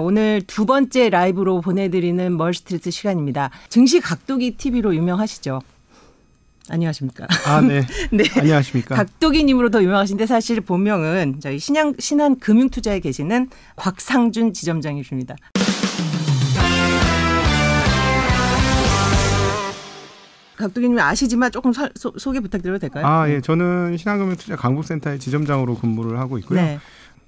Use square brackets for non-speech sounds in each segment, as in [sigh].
오늘 두 번째 라이브로 보내드리는 멀스트리트 시간입니다. 증시 각도기 TV로 유명하시죠? 안녕하십니까. 아, 네. [laughs] 네. 안녕하십니까. 각도기님으로 더 유명하신데 사실 본명은 저희 신양, 신한 금융투자에 계시는 곽상준 지점장이십니다. 각도기님 아시지만 조금 서, 소, 소개 부탁드려도 될까요? 아, 예. 저는 신한금융투자 강북센터의 지점장으로 근무를 하고 있고요. 네.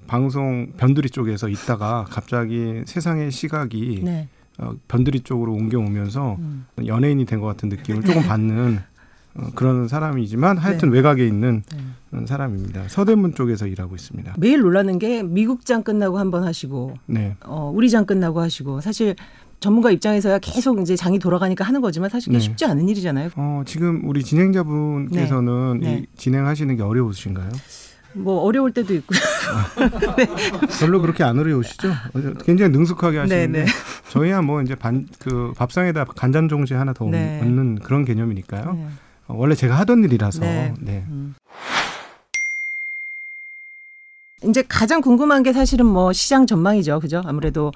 방송 변두리 쪽에서 있다가 갑자기 세상의 시각이 네. 어, 변두리 쪽으로 옮겨오면서 음. 연예인이 된 것 같은 느낌을 조금 받는 어, 그런 사람이지만 하여튼 네. 외곽에 있는 네. 사람입니다. 서대문 쪽에서 일하고 있습니다. 매일 놀라는 게 미국장 끝나고 한 번 하시고, 네. 어, 우리 장 끝나고 하시고 사실 전문가 입장에서야 계속 이제 장이 돌아가니까 하는 거지만 사실 네. 쉽지 않은 일이잖아요. 어, 지금 우리 진행자분께서는 네. 네. 진행하시는 게 어려우신가요? 뭐 어려울 때도 있고요. [laughs] 네. 별로 그렇게 안 어려우시죠? 굉장히 능숙하게 하시는데 네, 네. 저희야 뭐 이제 반 그 밥상에다 간장 종지 하나 더 네. 얹는 그런 개념이니까요. 네. 어, 원래 제가 하던 일이라서. 네. 네. 음. 이제 가장 궁금한 게 사실은 뭐 시장 전망이죠. 그죠? 아무래도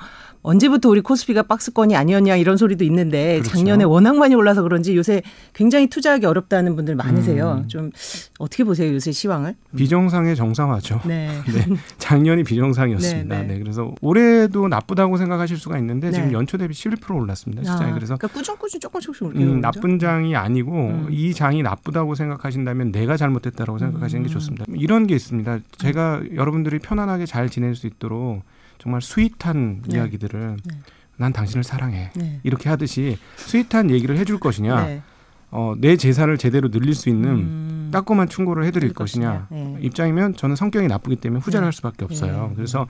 언제부터 우리 코스피가 박스권이 아니었냐 이런 소리도 있는데 그렇죠. 작년에 워낙 많이 올라서 그런지 요새 굉장히 투자하기 어렵다는 분들 많으세요. 음. 좀 어떻게 보세요 요새 시황을? 비정상의 정상화죠. 네. [laughs] 네. 작년이 비정상이었습니다. 네, 네. 네, 그래서 올해도 나쁘다고 생각하실 수가 있는데 지금 네. 연초 대비 11% 올랐습니다. 시장이 아, 그래서 그러니까 꾸준꾸준 조금씩 조금씩 음, 나쁜 장이 아니고 음. 이 장이 나쁘다고 생각하신다면 내가 잘못했다라고 생각하시는 게 음. 좋습니다. 이런 게 있습니다. 제가 여러분들이 편안하게 잘 지낼 수 있도록 정말 스윗한 네. 이야기들을 네. 난 당신을 사랑해 네. 이렇게 하듯이 스윗한 얘기를 해줄 것이냐 네. 어, 내 재산을 제대로 늘릴 수 있는 음. 따끔한 충고를 해드릴 것이냐 네. 입장이면 저는 성격이 나쁘기 때문에 후자를 할 수밖에 없어요. 그래서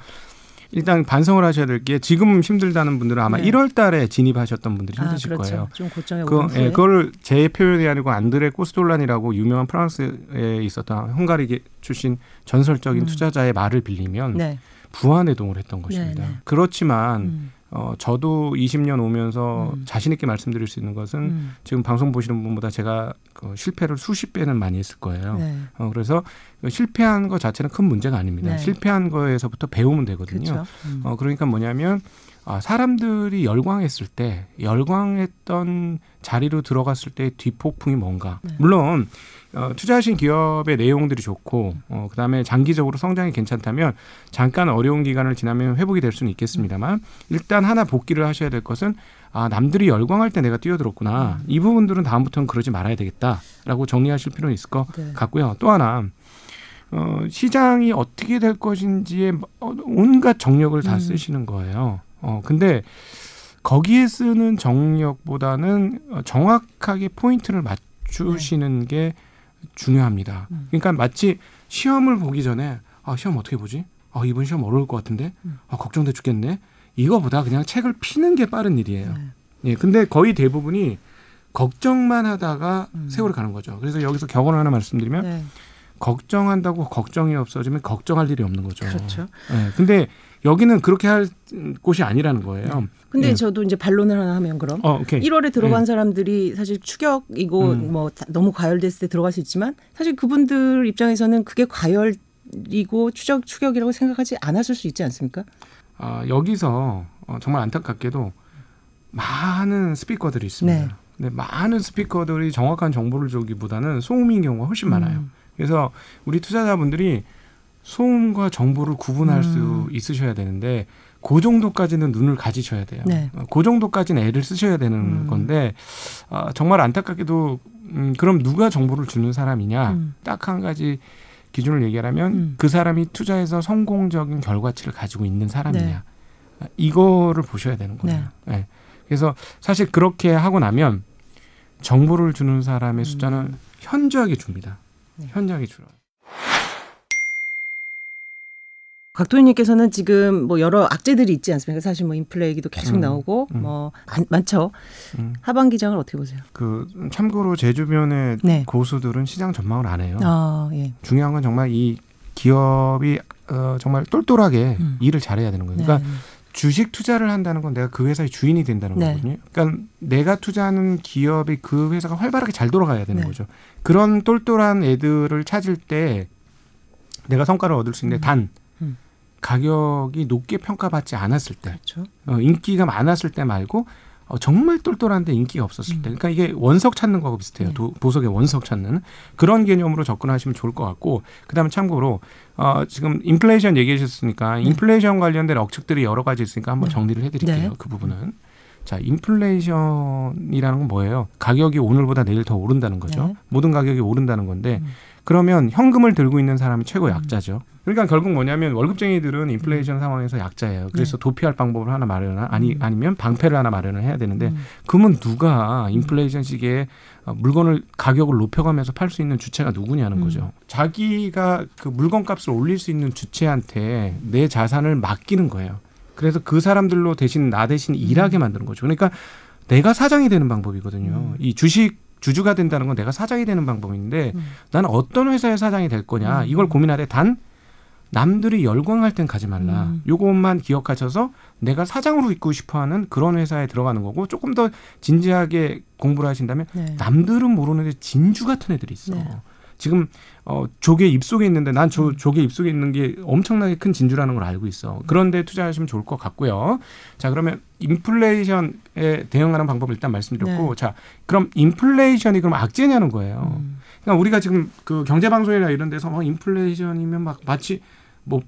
일단 반성을 하셔야 될 게 지금 힘들다는 분들은 아마 네. 1월 달에 진입하셨던 분들이 아, 힘드실 아, 그렇죠. 거예요. 좀 고점에 그, 예, 그걸 제 표현이 아니고 안드레 코스톨란이라고 유명한 프랑스에 있었던 헝가리 출신 전설적인 음. 투자자의 말을 빌리면 네. 부안해동을 했던 것입니다. 네네. 그렇지만 음. 어, 저도 20년 오면서 음. 자신 있게 말씀드릴 수 있는 것은 음. 지금 방송 보시는 분보다 제가 그 실패를 수십 배는 많이 했을 거예요. 네. 어, 그래서 실패한 것 자체는 큰 문제가 아닙니다. 네. 실패한 거에서부터 배우면 되거든요. 음. 어, 그러니까 뭐냐면 아, 사람들이 열광했을 때 열광했던 자리로 들어갔을 때 뒷폭풍이 뭔가. 네. 물론 어, 투자하신 기업의 내용들이 좋고 어, 그다음에 장기적으로 성장이 괜찮다면 잠깐 어려운 기간을 지나면 회복이 될 수는 있겠습니다만 일단 하나 복귀를 하셔야 될 것은 아 남들이 열광할 때 내가 뛰어들었구나 음. 이 부분들은 다음부터는 그러지 말아야 되겠다라고 정리하실 필요는 있을 것 네. 같고요 또 하나 어, 시장이 어떻게 될 것인지에 온갖 정력을 다 음. 쓰시는 거예요 어 근데 거기에 쓰는 정력보다는 정확하게 포인트를 맞추시는 네. 게 중요합니다. 음. 그러니까 마치 시험을 보기 전에 아 시험 어떻게 보지? 아 이번 시험 어려울 것 같은데 음. 아 걱정돼 죽겠네. 이거보다 그냥 책을 피는 게 빠른 일이에요. 네. 예, 근데 거의 대부분이 걱정만 하다가 음. 세월을 가는 거죠. 그래서 여기서 격언 하나 말씀드리면 네. 걱정한다고 걱정이 없어지면 걱정할 일이 없는 거죠. 그렇죠. 예, 근데 여기는 그렇게 할 곳이 아니라는 거예요. 네. 근데 예. 저도 이제 반론을 하나 하면 그럼 어, 1월에 들어간 예. 사람들이 사실 추격이고 음. 뭐 너무 과열됐을 때 들어갈 수 있지만 사실 그분들 입장에서는 그게 과열이고 추적 추격이라고 생각하지 않았을 수 있지 않습니까? 아, 여기서 어, 정말 안타깝게도 많은 스피커들이 있습니다. 네. 근데 많은 스피커들이 정확한 정보를 주기보다는 소음인 경우가 훨씬 많아요. 음. 그래서 우리 투자자분들이 소음과 정보를 구분할 음. 수 있으셔야 되는데 그 정도까지는 눈을 가지셔야 돼요. 네. 어, 그 정도까지는 애를 쓰셔야 되는 음. 건데 어, 정말 안타깝게도 음, 그럼 누가 정보를 주는 사람이냐 음. 딱한 가지 기준을 얘기하면 음. 그 사람이 투자해서 성공적인 결과치를 가지고 있는 사람이냐 네. 이거를 보셔야 되는 거예요. 네. 네. 그래서 사실 그렇게 하고 나면 정보를 주는 사람의 음. 숫자는 현저하게 줍니다. 네. 현저하게 줄어요. 곽도희님께서는 지금 뭐 여러 악재들이 있지 않습니까? 사실 뭐 인플레 얘기도 계속 음, 나오고 음. 뭐 많 죠. 음. 하반기장을 어떻게 보세요? 그 참고로 제 주변의 네. 고수들은 시장 전망을 안 해요. 아, 예. 중요한 건 정말 이 기업이 어, 정말 똘똘하게 음. 일을 잘해야 되는 거예요. 그러니까 네. 주식 투자를 한다는 건 내가 그 회사의 주인이 된다는 네. 거거든요. 그러니까 내가 투자하는 기업이 그 회사가 활발하게 잘 돌아가야 되는 네. 거죠. 그런 똘똘한 애들을 찾을 때 내가 성과를 얻을 수 있는데 음. 단 가격이 높게 평가받지 않았을 때, 그렇죠. 어, 인기가 많았을 때 말고 어, 정말 똘똘한데 인기가 없었을 때. 음. 그러니까 이게 원석 찾는 거하고 비슷해요. 네. 도, 보석의 원석 찾는 그런 개념으로 접근하시면 좋을 것 같고 그다음에 참고로 어, 지금 인플레이션 얘기해 주셨으니까 네. 인플레이션 관련된 억측들이 여러 가지 있으니까 한번 네. 정리를 해드릴게요. 네. 그 부분은. 자, 인플레이션이라는 건 뭐예요? 가격이 오늘보다 내일 더 오른다는 거죠. 네. 모든 가격이 오른다는 건데 음. 그러면 현금을 들고 있는 사람이 최고 음. 약자죠. 그러니까 결국 뭐냐면 월급쟁이들은 인플레이션 상황에서 약자예요. 그래서 네. 도피할 방법을 하나 마련하 아니 음. 아니면 방패를 하나 마련을 해야 되는데 음. 그러면 누가 인플레이션 시기에 어, 물건을 가격을 높여가면서 팔 수 있는 주체가 누구냐는 음. 거죠. 자기가 그 물건 값을 올릴 수 있는 주체한테 내 자산을 맡기는 거예요. 그래서 그 사람들로 대신 나 대신 일하게 만드는 거죠. 그러니까 내가 사장이 되는 방법이거든요. 이 주식 주주가 된다는 건 내가 사장이 되는 방법인데 음. 나는 어떤 회사의 사장이 될 거냐 음. 이걸 고민하되 단 남들이 열광할 땐 가지 말라. 음. 요것만 기억하셔서 내가 사장으로 있고 싶어하는 그런 회사에 들어가는 거고 조금 더 진지하게 공부를 하신다면 네. 남들은 모르는데 진주 같은 애들이 있어. 네. 지금 어 조개 입속에 있는데 난 조, 음. 조개 입속에 있는 게 엄청나게 큰 진주라는 걸 알고 있어. 그런데 투자하시면 좋을 것 같고요. 자 그러면 인플레이션에 대응하는 방법을 일단 말씀드렸고, 네. 자 그럼 인플레이션이 그럼 악재냐는 거예요. 음. 그러니까 우리가 지금 그 경제 방송이나 이런 데서 뭐 인플레이션이면 막 마치 뭐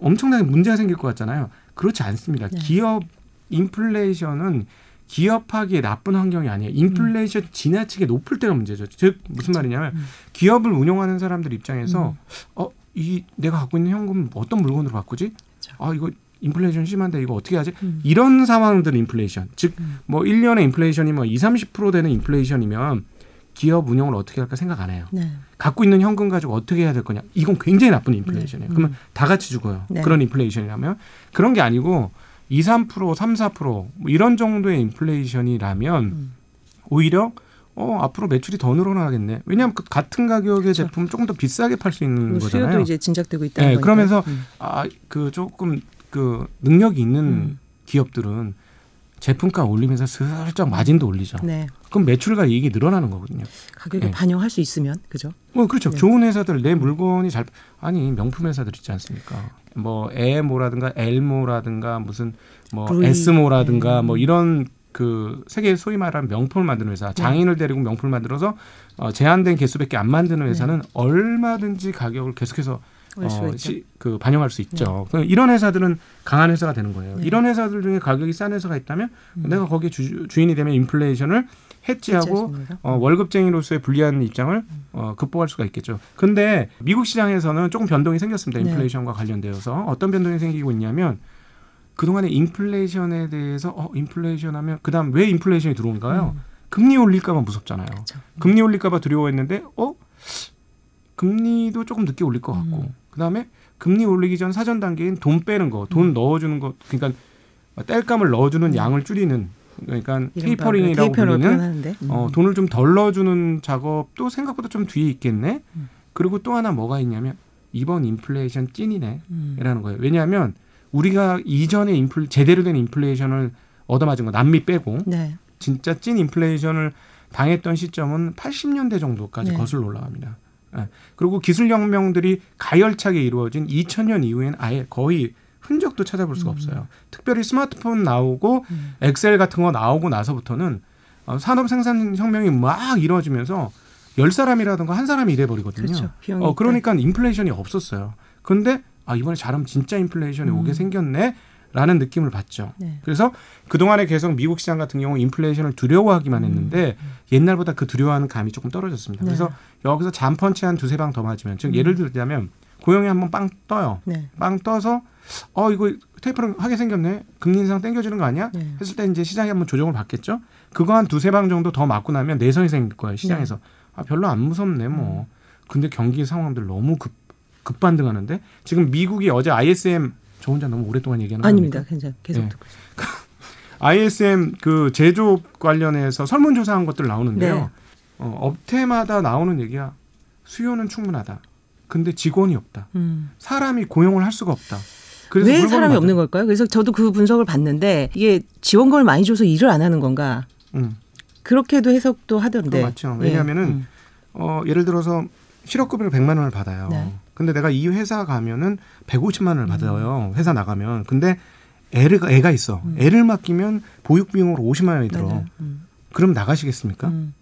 엄청나게 문제가 생길 것 같잖아요. 그렇지 않습니다. 네. 기업 인플레이션은 기업하기에 나쁜 환경이 아니에요. 인플레이션 음. 지나치게 높을 때가 문제죠. 즉 무슨 그렇죠. 말이냐면 음. 기업을 운영하는 사람들 입장에서 음. 어이 내가 갖고 있는 현금 어떤 물건으로 바꾸지? 그렇죠. 아 이거 인플레이션 심한데 이거 어떻게 하지? 음. 이런 상황들은 인플레이션. 즉뭐 음. 1년에 인플레이션이 뭐 2, 30% 되는 인플레이션이면 기업 운영을 어떻게 할까 생각 안 해요. 네. 갖고 있는 현금 가지고 어떻게 해야 될 거냐. 이건 굉장히 나쁜 인플레이션이에요. 네. 그러면 음. 다 같이 죽어요. 네. 그런 인플레이션이라면 그런 게 아니고 2, 3%, 3, 4%뭐 이런 정도의 인플레이션이라면 음. 오히려 어 앞으로 매출이 더 늘어나겠네. 왜냐하면 그 같은 가격의 그렇죠. 제품 조금 더 비싸게 팔 수 있는 거잖아요. 수요도 이제 진작되고 있다는 네, 그러면서 음. 아그 조금 그 능력이 있는 음. 기업들은 제품가 올리면서 슬쩍 마진도 올리죠. 네. 그럼 매출과 이익이 늘어나는 거거든요. 가격에 네. 반영할 수 있으면 그죠? 어 그렇죠. 네. 좋은 회사들 내 물건이 잘 아니 명품 회사들 있지 않습니까? 뭐 에모라든가 엘모라든가 무슨 뭐 브이. 에스모라든가 네. 뭐 이런 그 세계 소위 말하는 명품을 만드는 회사 네. 장인을 데리고 명품을 만들어서 어, 제한된 개수밖에 안 만드는 회사는 네. 얼마든지 가격을 계속해서 어, 시, 그 반영할 수 있죠. 네. 이런 회사들은 강한 회사가 되는 거예요. 네. 이런 회사들 중에 가격이 싼 회사가 있다면 음. 내가 거기에 주, 주인이 되면 인플레이션을 해지하고 어, 월급쟁이로서의 불리한 입장을 음. 어, 극복할 수가 있겠죠. 근데 미국 시장에서는 조금 변동이 생겼습니다. 네. 인플레이션과 네. 관련되어서 어떤 변동이 생기고 있냐면 그동안에 인플레이션에 대해서 어 인플레이션 하면 그다음 왜 인플레이션이 들어온가요? 음. 금리 올릴까봐 무섭잖아요. 그렇죠. 금리 올릴까봐 두려워했는데 어 금리도 조금 늦게 올릴 것 같고 음. 그다음에 금리 올리기 전 사전 단계인 돈 빼는 거, 돈 음. 넣어주는 거, 그러니까 땔감을 넣어주는 음. 양을 줄이는 그러니까 테이퍼링이라고 불리는 음. 어, 돈을 좀 덜 넣어주는 작업도 생각보다 좀 뒤에 있겠네. 음. 그리고 또 하나 뭐가 있냐면 이번 인플레이션 찐이네라는 음. 거예요. 왜냐하면 우리가 이전에 인플 제대로 된 인플레이션을 얻어맞은 거 남미 빼고 네. 진짜 찐 인플레이션을 당했던 시점은 80년대 정도까지 네. 거슬러 올라갑니다. 예. 그리고 기술혁명들이 가열차게 이루어진 2000년 이후에는 아예 거의 흔적도 찾아볼 수가 음. 없어요. 특별히 스마트폰 나오고 음. 엑셀 같은 거 나오고 나서부터는 어, 산업 생산 혁명이 막 이루어지면서 열 사람이라든가 한 사람이 일해버리거든요. 그렇죠. 어, 그러니까 인플레이션이 없었어요. 근데 아 이번에 잘하면 진짜 인플레이션이 음. 오게 생겼네. 라는 느낌을 받죠. 네. 그래서 그동안에 계속 미국 시장 같은 경우 인플레이션을 두려워하기만 음. 했는데 음. 옛날보다 그 두려워하는 감이 조금 떨어졌습니다. 네. 그래서 여기서 잠펀치 한 두세 방 더 맞으면 즉 음. 예를 들자면 고용이 한번 빵 떠요. 네. 빵 떠서 어 이거 테이프를 하게 생겼네. 금리 인상 땡겨주는 거 아니야? 네. 했을 때 이제 시장이 한번 조정을 받겠죠. 그거 한 두세 방 정도 더 맞고 나면 내성이 생길 거예요. 시장에서. 네. 아 별로 안 무섭네 뭐. 음. 근데 경기 상황들 너무 급 급반등하는데 지금 미국이 어제 ISM 저 혼자 너무 오랫동안 얘기하는 거 아닙니다. 괜찮 계속 네. 듣고 있어요. ISM 그 제조업 관련해서 설문조사한 것들 나오는데요. 네. 어, 업태마다 나오는 얘기야. 수요는 충분하다. 근데 직원이 없다. 음. 사람이 고용을 할 수가 없다. 왜 사람이 만들... 없는 걸까요? 그래서 저도 그 분석을 봤는데 이게 지원금을 많이 줘서 일을 안 하는 건가? 음. 그렇게도 해석도 하던데. 맞죠. 왜냐하면은 예. 음. 어, 예를 들어서 실업급여를 100만 원을 받아요. 네. 근데 내가 이 회사 가면은 150만 원을 받아요. 음. 회사 나가면. 근데 애를 애가 있어. 음. 애를 맡기면 보육 비용으로 50만 원이 들어. 음. 그럼 나가시겠습니까? 음.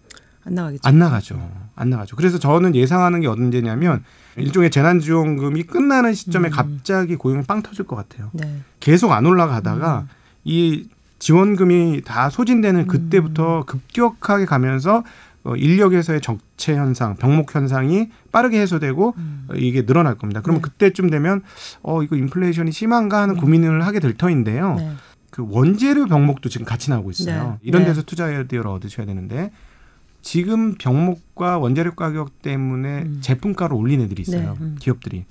안 나가겠죠. 안 나가죠. 안 나가죠. 그래서 저는 예상하는 게 언제냐면 일종의 재난지원금이 끝나는 시점에 음. 갑자기 고용이 빵 터질 것 같아요. 네. 계속 안 올라가다가 음. 이 지원금이 다 소진되는 그때부터 급격하게 가면서 어, 인력에서의 적체 현상, 병목 현상이 빠르게 해소되고 음. 어, 이게 늘어날 겁니다. 그러면 네. 그때쯤 되면 어 이거 인플레이션이 심한가 하는 음. 고민을 하게 될 터인데요. 네. 그 원재료 병목도 지금 같이 나오고 있어요. 네. 이런 네. 데서 투자 아이디어를 얻으셔야 되는데 지금 병목과 원재료 가격 때문에 음. 제품가를 올린 애들이 있어요. 네. 음. 기업들이.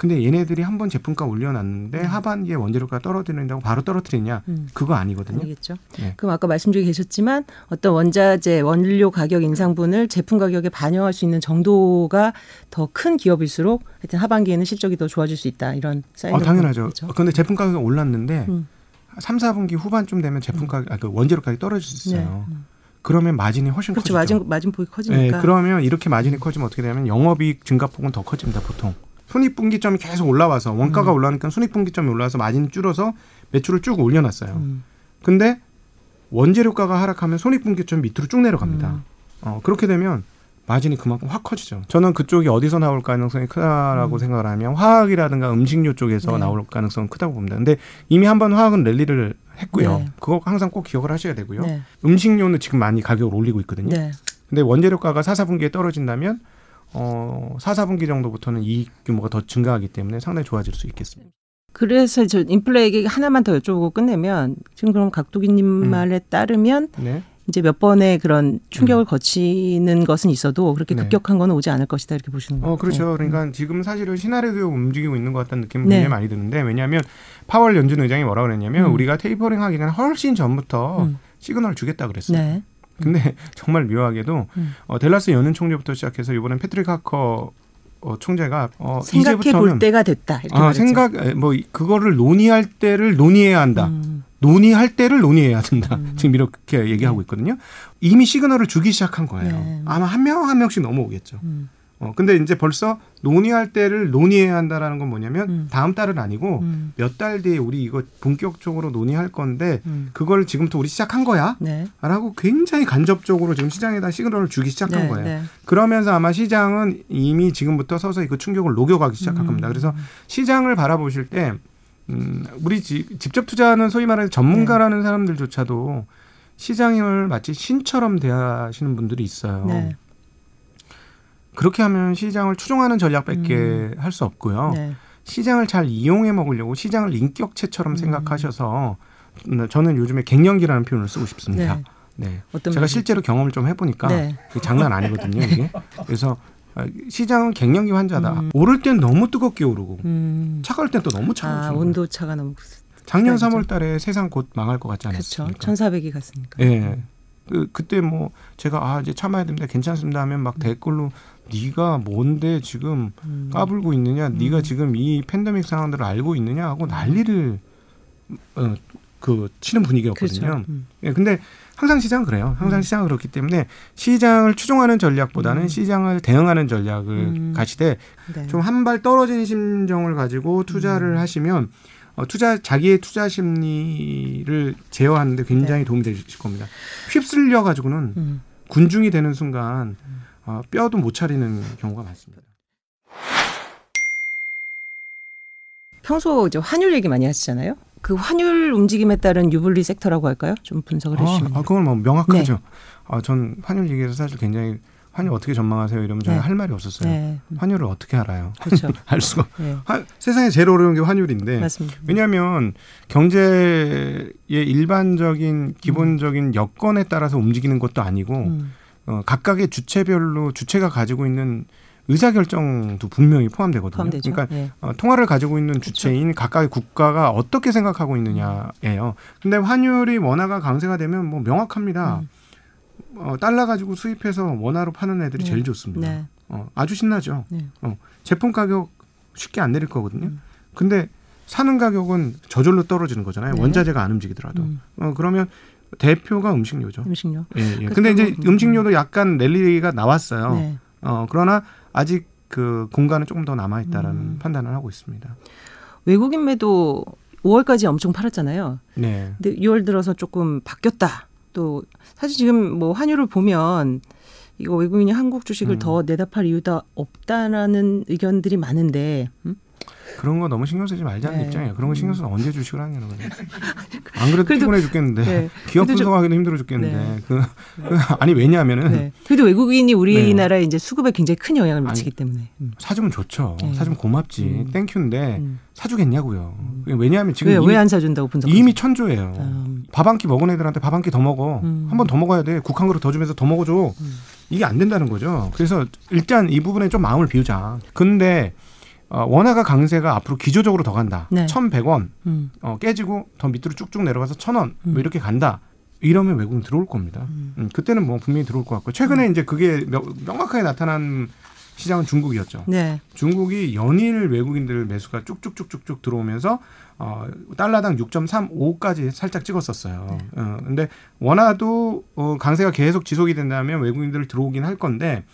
네. 근데 얘네들이 한 번 제품가 올려놨는데 음. 하반기에 원재료가 떨어지는다고 바로 떨어뜨리냐 음. 그거 아니거든요. 아니겠죠. 네. 그럼 아까 말씀 중에 계셨지만 어떤 원자재 원료 가격 인상분을 제품 가격에 반영할 수 있는 정도가 더 큰 기업일수록 하여튼 하반기에는 실적이 더 좋아질 수 있다 이런 사인. 아 당연하죠. 그렇죠? 그런데 제품 가격이 올랐는데 음. 3, 4분기 후반쯤 되면 제품 음. 가격 아, 그 원재료 가격이 떨어질 수 있어요. 네. 음. 그러면 마진이 훨씬 그렇죠. 커지죠. 마진 마진폭이 커지니까. 네, 그러면 이렇게 마진이 커지면 어떻게 되냐면 영업이익 증가폭은 더 커집니다 보통. 손익분기점이 계속 올라와서 원가가 음. 올라오니까 손익분기점이 올라와서 마진이 줄어서 매출을 쭉 올려놨어요. 음. 근데 원재료가가 하락하면 손익분기점 밑으로 쭉 내려갑니다. 음. 어, 그렇게 되면 마진이 그만큼 확 커지죠. 저는 그쪽이 어디서 나올 가능성이 크다라고 음. 생각을 하면 화학이라든가 음식료 쪽에서 네. 나올 가능성은 크다고 봅니다. 근데 이미 한 번 화학은 랠리를 했고요. 네. 그거 항상 꼭 기억을 하셔야 되고요. 네. 음식료는 지금 많이 가격을 올리고 있거든요. 네. 근데 원재료가가 사사분기에 떨어진다면 어, 4, 4분기 정도부터는 이익 규모가 더 증가하기 때문에 상당히 좋아질 수 있겠습니다. 그래서 저 인플레 얘기 하나만 더 여쭤보고 끝내면 지금 그럼 각도기님 음. 말에 따르면 네. 이제 몇 번의 그런 충격을 음. 거치는 것은 있어도 그렇게 네. 급격한 거는 오지 않을 것이다 이렇게 보시는 거예요. 어, 그렇죠. 네. 그러니까 음. 지금 사실은 시나리오에 움직이고 있는 것 같다는 느낌이 네. 굉장히 많이 드는데 왜냐하면 파월 연준 의장이 뭐라고 그랬냐면 음. 우리가 테이퍼링 하기 전에 훨씬 전부터 음. 시그널을 주겠다 그랬어요. 네. 근데 [laughs] 정말 묘하게도 음. 어, 댈러스 연은 총재부터 시작해서 이번엔 패트릭 하커 어, 총재가 어, 생각해 볼 때가 됐다. 아, 생각 뭐 그거를 논의할 때를 논의해야 한다. 음. 논의할 때를 논의해야 된다. 음. 지금 이렇게 얘기하고 네. 있거든요. 이미 시그널을 주기 시작한 거예요. 네. 아마 한 명한 한 명씩 넘어오겠죠. 음. 어, 근데 이제 벌써 논의할 때를 논의해야 한다라는 건 뭐냐면 음. 다음 달은 아니고 음. 몇달 뒤에 우리 이거 본격적으로 논의할 건데 음. 그걸 지금부터 우리 시작한 거야? 네. 라고 굉장히 간접적으로 지금 시장에다 시그널을 주기 시작한 네, 거예요. 네. 그러면서 아마 시장은 이미 지금부터 서서히 그 충격을 녹여가기 시작할 음. 겁니다. 그래서 시장을 바라보실 때 음, 우리 지, 직접 투자하는 소위 말하는 전문가라는 네. 사람들조차도 시장을 마치 신처럼 대하시는 분들이 있어요. 네. 그렇게 하면 시장을 추종하는 전략밖에 음. 할수 없고요. 네. 시장을 잘 이용해 먹으려고 시장을 인격체처럼 음. 생각하셔서 음, 저는 요즘에 갱년기라는 표현을 쓰고 싶습니다. 네. 네. 제가 실제로 경험을 좀 해보니까 네. 장난 아니거든요. 이게 [laughs] 그래서 아, 시장은 갱년기 환자다. 음. 오를 땐 너무 뜨겁게 오르고 음. 차가울 땐 또 너무 차가워. 아, 온도 차가 너무. 작년 3월 달에 세상 곧 망할 것 같지 않았습니까? 그렇죠. 1400이 갔으니까. 예. 네. 그, 그때 뭐 제가 아 이제 참아야 됩니다. 괜찮습니다 하면 막 음. 댓글로 네가 뭔데 지금 음. 까불고 있느냐? 음. 네가 지금 이 팬데믹 상황들을 알고 있느냐 하고 난리를 어, 그 치는 분위기였거든요. 그렇죠. 음. 예, 근데 항상 시장은 그래요. 항상 음. 시장은 그렇기 때문에 시장을 추종하는 전략보다는 음. 시장을 대응하는 전략을 음. 가시되 네. 좀한 발 떨어진 심정을 가지고 투자를 음. 하시면 어, 투자 자기의 투자 심리를 제어하는데 굉장히 네. 도움이 되실 겁니다. 휩쓸려 가지고는 음. 군중이 되는 순간 어, 뼈도 못 차리는 경우가 많습니다. 평소 이제 환율 얘기 많이 하시잖아요. 그 환율 움직임에 따른 유불리 섹터라고 할까요? 좀 분석을 해주시면. 아, 그건 뭐 명확하죠. 네. 아, 전 환율 얘기해서 사실 굉장히 환율 어떻게 전망하세요? 이러면 저는 네. 할 말이 없었어요. 네. 환율을 어떻게 알아요? 그렇죠. [laughs] 알 수가. 네. 하, 세상에 제일 어려운 게 환율인데. 맞습니다. 왜냐하면 경제의 일반적인 기본적인 음. 여건에 따라서 움직이는 것도 아니고 음. 어, 각각의 주체별로 주체가 가지고 있는 의사결정도 분명히 포함되거든요. 포함되죠. 그러니까 예. 어, 통화를 가지고 있는. 주체인. 각각의 국가가 어떻게 생각하고 있느냐예요. 근데 환율이 원화가 강세가 되면 뭐 명확합니다. 음. 어, 달러 가지고 수입해서 원화로 파는 애들이 네. 제일 좋습니다. 네. 어, 아주 신나죠. 네. 어, 제품 가격 쉽게 안 내릴 거거든요. 음. 근데 사는 가격은 저절로 떨어지는 거잖아요. 네. 원자재가 안 움직이더라도. 음. 어, 그러면 대표가 음식료죠. 음식료. 예, 예. 근데 이제 음. 음식료도 약간 랠리가 나왔어요. 네. 어, 그러나 아직 그 공간은 조금 더 남아 있다라는 음. 판단을 하고 있습니다. 외국인 매도 5월까지 엄청 팔았잖아요. 네. 근데 6월 들어서 조금 바뀌었다. 또 사실 지금 뭐 환율을 보면 이거 외국인이 한국 주식을 음. 더 내다 팔 이유가 없다라는 의견들이 많은데 음? 그런 거 너무 신경 쓰지 말자는 네. 입장이에요. 그런 거 신경 쓰면 언제 주식을 하냐는 거죠. [laughs] 안 그래도, 그래도 피곤해 죽겠는데 네. [laughs] 기업 분석하기도 힘들어 죽겠는데 네. 그, 그, 아니 왜냐하면은 네. 그래도 외국인이 우리나라에 네. 이제 수급에 굉장히 큰 영향을 미치기 아니, 때문에 음. 사주면 좋죠. 네. 사주면 고맙지. 음. 땡큐인데 음. 사주겠냐고요. 음. 왜냐하면 지금 왜 안 사준다고 분석 이미 천조예요. 음. 밥한 끼 먹은 애들한테 밥 한 끼 더 먹어. 음. 한번 더 먹어야 돼. 국 한 그릇 더 주면서 더 먹어줘. 이게 안 된다는 거죠. 그래서 일단 이 부분에 좀 마음을 비우자. 근데 어, 원화가 강세가 앞으로 기조적으로 더 간다. 네. 1,100원 음. 어, 깨지고 더 밑으로 쭉쭉 내려가서 1,000원 뭐 음. 뭐 이렇게 간다. 이러면 외국인 들어올 겁니다. 음. 음. 그때는 뭐 분명히 들어올 것 같고 최근에 음. 이제 그게 명, 명확하게 나타난 시장은 중국이었죠. 네. 중국이 연일 외국인들 매수가 쭉쭉쭉쭉쭉 들어오면서 어, 달러당 6.35까지 살짝 찍었었어요. 네. 어, 근데 원화도 어, 강세가 계속 지속이 된다면 외국인들 들어오긴 할 건데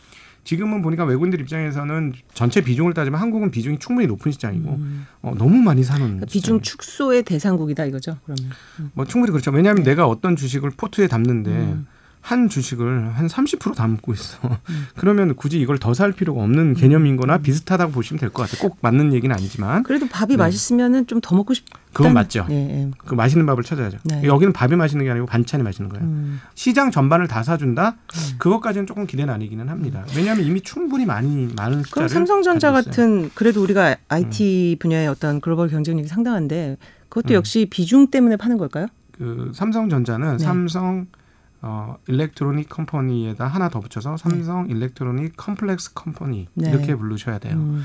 지금은 보니까 외국인들 입장에서는 전체 비중을 따지면 한국은 비중이 충분히 높은 시장이고 음. 어, 너무 많이 사는 그러니까 비중 축소의 대상국이다 이거죠. 그러면 음. 뭐 충분히 그렇죠. 왜냐하면 네. 내가 어떤 주식을 포트에 담는데 음. 한 주식을 한 30% 담고 있어. 음. [laughs] 그러면 굳이 이걸 더 살 필요가 없는 개념인 거나 음. 비슷하다고 보시면 될 것 같아요. 꼭 맞는 얘기는 아니지만. 그래도 밥이 네. 맛있으면은 좀더 먹고 싶 그건 맞죠. 네, 네. 그 맛있는 밥을 찾아야죠. 네. 여기는 밥이 맛있는 게 아니고 반찬이 맛있는 거예요. 음. 시장 전반을 다 사준다? 음. 그것까지는 조금 기대는 아니기는 합니다. 왜냐하면 이미 충분히 많이 많은 숫자를 그럼 삼성전자 같은 그래도 우리가 IT 음. 분야의 어떤 글로벌 경쟁력이 상당한데 그것도 음. 역시 비중 때문에 파는 걸까요? 그 삼성전자는 네. 삼성 어, Electronic Company에다 하나 더 붙여서 삼성 네. Electronic Complex Company 네. 이렇게 부르셔야 돼요. 음.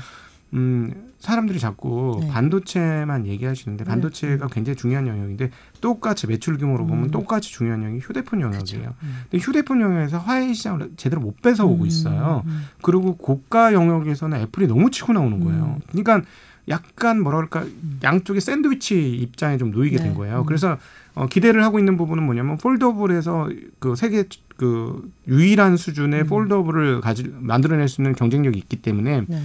음, 사람들이 자꾸 네. 반도체만 얘기하시는데 네. 반도체가 네. 굉장히 중요한 영역인데 똑같이 매출 규모로 보면 음. 똑같이 중요한 영역이 휴대폰 영역이에요. 음. 근데 휴대폰 영역에서 화해 시장을 제대로 못 뺏어 오고 음. 있어요. 음. 그리고 고가 영역에서는 애플이 너무 치고 나오는 거예요. 음. 그러니까 약간 그럴까 양쪽의 샌드위치 입장에 좀 놓이게 된 네. 거예요. 그래서 어, 기대를 하고 있는 부분은 뭐냐면 폴더블에서 그 세계 그 유일한 수준의 음. 폴더블을 가지 만들어낼 수 있는 경쟁력이 있기 때문에 네.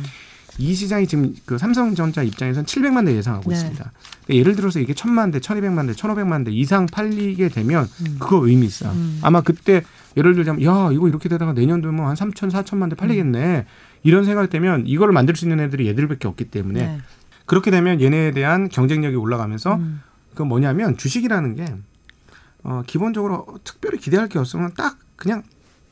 이 시장이 지금 그 삼성전자 입장에서는 700만 대 예상하고 네. 있습니다. 예를 들어서 이게 1000만 대, 1200만 대, 1500만 대 이상 팔리게 되면 음. 그거 의미 있어요. 음. 아마 그때 예를 들자면 야, 이거 이렇게 되다가 내년도면 한 3천, 4천만 대 팔리겠네. 음. 이런 생각 되면 이거를 만들 수 있는 애들이 얘들밖에 없기 때문에 네. 그렇게 되면 얘네에 대한 경쟁력이 올라가면서 음. 그 뭐냐면 주식이라는 게 어, 기본적으로 특별히 기대할 게 없으면 딱 그냥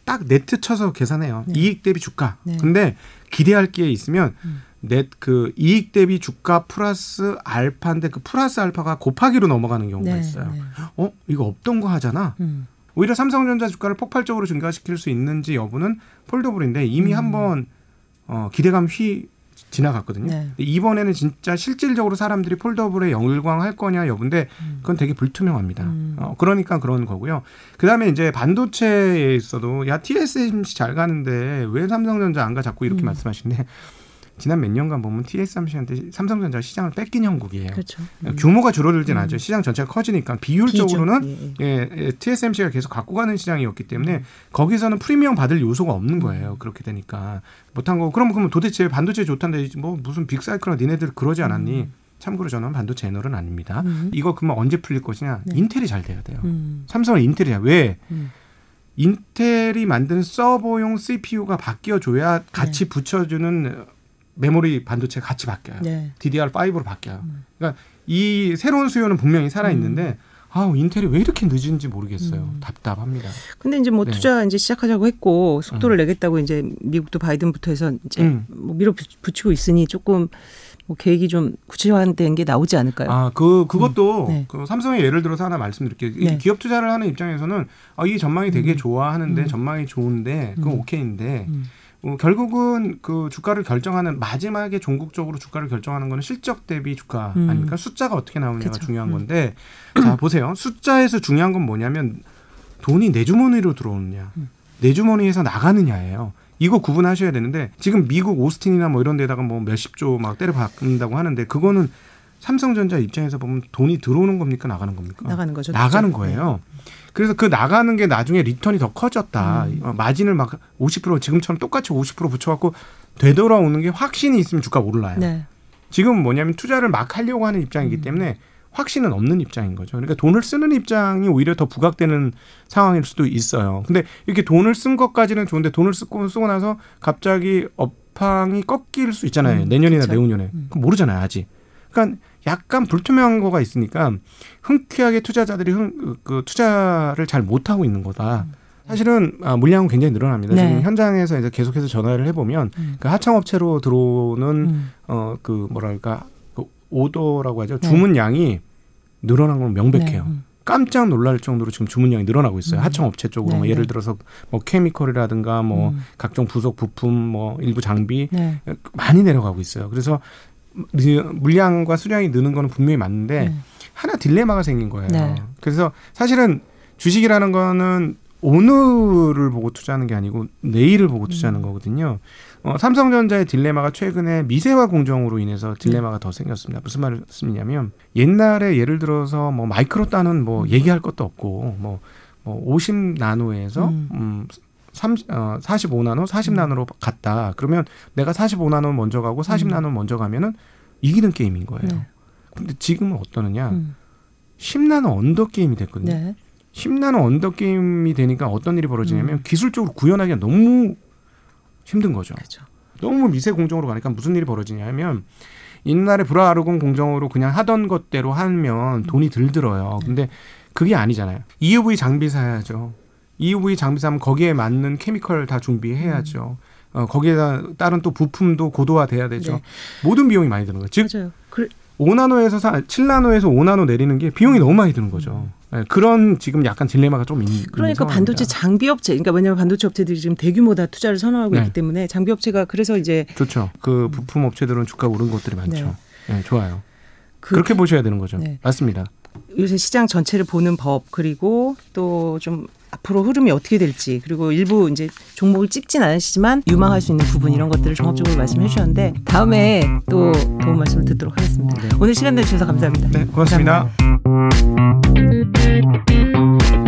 딱 net 쳐서 계산해요. 네. 이익 대비 주가. 네. 근데 기대할 게 있으면 음. net 그 이익 대비 주가 플러스 알파인데 그 플러스 알파가 곱하기로 넘어가는 경우가 네. 있어요. 네. 어 이거 없던 거 하잖아. 음. 오히려 삼성전자 주가를 폭발적으로 증가시킬 수 있는지 여부는 foldable인데 이미 음. 한번 어, 기대감 휘 지나갔거든요. 네. 이번에는 진짜 실질적으로 사람들이 foldable에 열광할 거냐 여부인데 음. 그건 되게 불투명합니다. 음. 어, 그러니까 그런 거고요. 그다음에 이제 반도체에 있어도 야 TSMC 잘 가는데 왜 삼성전자 안 가 자꾸 이렇게 음. 말씀하시는데 지난 몇 년간 보면 TSMC한테 삼성전자 시장을 뺏긴 형국이에요. 그렇죠. 음. 규모가 줄어들진 음. 않죠. 시장 전체가 커지니까 비율적으로는 예, 예. 예, TSMC가 계속 갖고 가는 시장이었기 때문에 음. 거기서는 프리미엄 받을 요소가 없는 거예요. 음. 그렇게 되니까 못한 거. 그럼 그럼 도대체 반도체 좋다는데 뭐 무슨 빅사이클이나 니네들 그러지 않았니? 음. 참고로 저는 반도체 애널은 아닙니다. 음. 이거 그만 언제 풀릴 것이냐? 네. 인텔이 잘 돼야 돼요. 삼성은 인텔이 야. 왜? 인텔이 만든 서버용 CPU가 바뀌어줘야 같이 네. 붙여주는 메모리 반도체 같이 바뀌어요. 네. DDR5로 바뀌어요. 음. 그러니까 이 새로운 수요는 분명히 살아 있는데 음. 아, 인텔이 왜 이렇게 늦은지 모르겠어요. 음. 답답합니다. 근데 이제 뭐 네. 투자 이제 시작하자고 했고 속도를 음. 내겠다고 이제 미국도 바이든부터 해서 이제 음. 뭐 밀어붙이고 있으니 조금 뭐 계획이 좀 구체화된 게 나오지 않을까요? 아, 그 그것도 음. 네. 그 삼성의 예를 들어서 하나 말씀드릴게요. 네. 기업 투자를 하는 입장에서는 아, 이 전망이 되게 음. 좋아하는데 음. 전망이 좋은데 그건 오케이인데 어, 결국은 그 주가를 결정하는 마지막에 종국적으로 주가를 결정하는 거는 실적 대비 주가 음. 아닙니까? 숫자가 어떻게 나오느냐가 그쵸. 중요한 음. 건데 자 보세요. 숫자에서 중요한 건 뭐냐면 돈이 내 주머니로 들어오느냐, 음. 내 주머니에서 나가느냐예요. 이거 구분하셔야 되는데 지금 미국 오스틴이나 뭐 이런 데다가 뭐 몇십 조 막 때려 박는다고 하는데 그거는 삼성전자 입장에서 보면 돈이 들어오는 겁니까 나가는 겁니까? 나가는 거죠. 나가는. 거예요. 네. 그래서 그 나가는 게 나중에 리턴이 더 커졌다. 음. 어, 마진을 막 50% 지금처럼 똑같이 50% 붙여갖고 되돌아오는 게 확신이 있으면 주가 오르나요. 네. 지금 뭐냐면 투자를 막 하려고 하는 입장이기 음. 때문에 확신은 없는 입장인 거죠. 그러니까 돈을 쓰는 입장이 오히려 더 부각되는 상황일 수도 있어요. 근데 이렇게 돈을 쓴 것까지는 좋은데 돈을 쓰고 쓰고 나서 갑자기 업황이 꺾일 수 있잖아요. 음, 내년이나 그렇죠. 내후년에. 음. 그럼 모르잖아요, 아직. 그러니까 약간 불투명한 거가 있으니까 흔쾌하게 투자자들이 흔, 그 투자를 잘 못하고 있는 거다. 음. 사실은 아, 물량은 굉장히 늘어납니다. 네. 지금 현장에서 이제 계속해서 전화를 해보면 음. 그 하청업체로 들어오는 음. 어그 뭐랄까 그 오더라고 하죠. 네. 주문 양이 늘어난 건 명백해요. 네. 음. 깜짝 놀랄 정도로 지금 주문량이 늘어나고 있어요. 음. 하청업체 쪽으로 네, 뭐 예를 네. 들어서 뭐 케미컬이라든가 뭐 음. 각종 부속 부품 뭐 일부 장비 네. 많이 내려가고 있어요. 그래서 물량과 수량이 느는 거는 분명히 맞는데 네. 하나 딜레마가 생긴 거예요. 네. 그래서 사실은 주식이라는 거는 오늘을 보고 투자하는 게 아니고 내일을 보고 투자하는 음. 거거든요. 어, 삼성전자의 딜레마가 최근에 미세화 공정으로 인해서 딜레마가 음. 더 생겼습니다. 무슨 말씀이냐면 옛날에 예를 들어서 뭐 마이크로 따는 뭐 음. 얘기할 것도 없고 뭐, 뭐 50 나노에서 음, 음 3, 어, 45나노, 40나노로 음. 갔다. 그러면 내가 45나노 먼저 가고 40나노 음. 먼저 가면은 이기는 게임인 거예요. 네. 근데 지금은 어떠느냐? 음. 10나노 under 게임이 됐거든요. 네. 10나노 under 게임이 되니까 어떤 일이 벌어지냐면 음. 기술적으로 구현하기가 너무 힘든 거죠. 그렇죠. 너무 미세 공정으로 가니까 무슨 일이 벌어지냐면 옛날에 불화아르곤 공정으로 그냥 하던 것대로 하면 돈이 덜 들어요. 네. 근데 그게 아니잖아요. EUV 장비 사야죠. EUV 장비 사면 거기에 맞는 케미컬 다 준비해야죠. 음. 어, 거기에다 다른 또 부품도 고도화돼야 되죠. 네. 모든 비용이 많이 드는 거예요. 즉 맞아요. 그... 5나노에서 7나노에서 5나노 내리는 게 비용이 너무 많이 드는 거죠. 네, 그런 지금 약간 딜레마가 좀 있는 그러니까 반도체 장비 업체 그러니까 왜냐하면 반도체 업체들이 지금 대규모 다 투자를 선언하고 네. 있기 때문에 장비 업체가 그래서 이제 좋죠. 그 부품 업체들은 주가 오른 것들이 많죠. 네, 네 좋아요. 그, 렇게 보셔야 되는 거죠. 네. 맞습니다. 요새 시장 전체를 보는 법 그리고 또 좀 앞으로 흐름이 어떻게 될지 그리고 일부 이제 종목을 찍진 않으시지만 유망할 수 있는 부분 이런 것들을 종합적으로 말씀해 주셨는데 다음에 또 도움 말씀을 듣도록 하겠습니다. 오늘 시간 내주셔서 감사합니다. 네, 고맙습니다. 감사합니다.